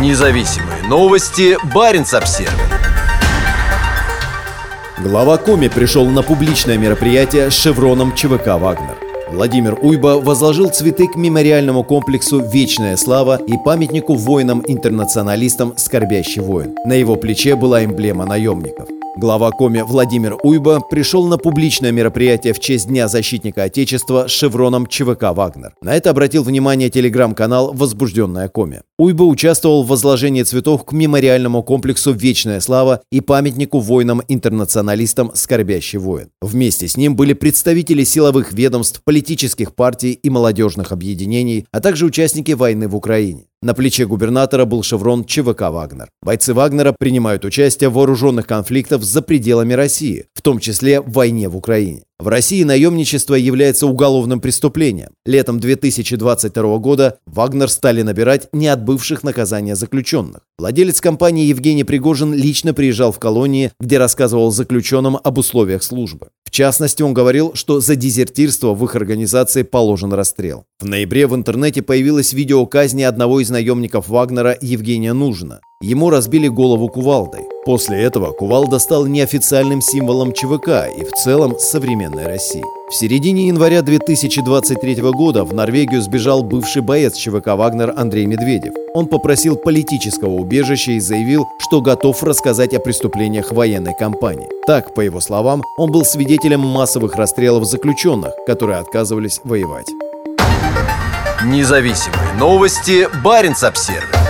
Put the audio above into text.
Независимые новости. Барин обсерва Глава Коми пришел на публичное мероприятие с шевроном ЧВК «Вагнер». Владимир Уйба возложил цветы к мемориальному комплексу «Вечная слава» и памятнику воинам-интернационалистам «Скорбящий воин». На его плече была эмблема наемников. Глава Коми Владимир Уйба пришел на публичное мероприятие в честь Дня защитника Отечества с шевроном ЧВК «Вагнер». На это обратил внимание телеграм-канал «Возбужденная Коми». Уйба участвовал в возложении цветов к мемориальному комплексу «Вечная слава» и памятнику воинам-интернационалистам «Скорбящий воин». Вместе с ним были представители силовых ведомств, политических партий и молодежных объединений, а также участники войны в Украине. На плече губернатора был шеврон ЧВК «Вагнер». Бойцы «Вагнера» принимают участие в вооруженных конфликтах за пределами России, в том числе в войне в Украине. В России наемничество является уголовным преступлением. Летом 2022 года Вагнер стали набирать не отбывших наказания заключенных. Владелец компании Евгений Пригожин лично приезжал в колонии, где рассказывал заключенным об условиях службы. Частности, он говорил, что за дезертирство в их организации положен расстрел. В ноябре в интернете появилось видео казни одного из наемников Вагнера Евгения Нужина. Ему разбили голову кувалдой. После этого кувалда стал неофициальным символом ЧВК и в целом современной России. В середине января 2023 года в Норвегию сбежал бывший боец ЧВК «Вагнер» Андрей Медведев. Он попросил политического убежища и заявил, что готов рассказать о преступлениях военной кампании. Так, по его словам, он был свидетелем массовых расстрелов заключенных, которые отказывались воевать. Независимые новости. Барин обсервис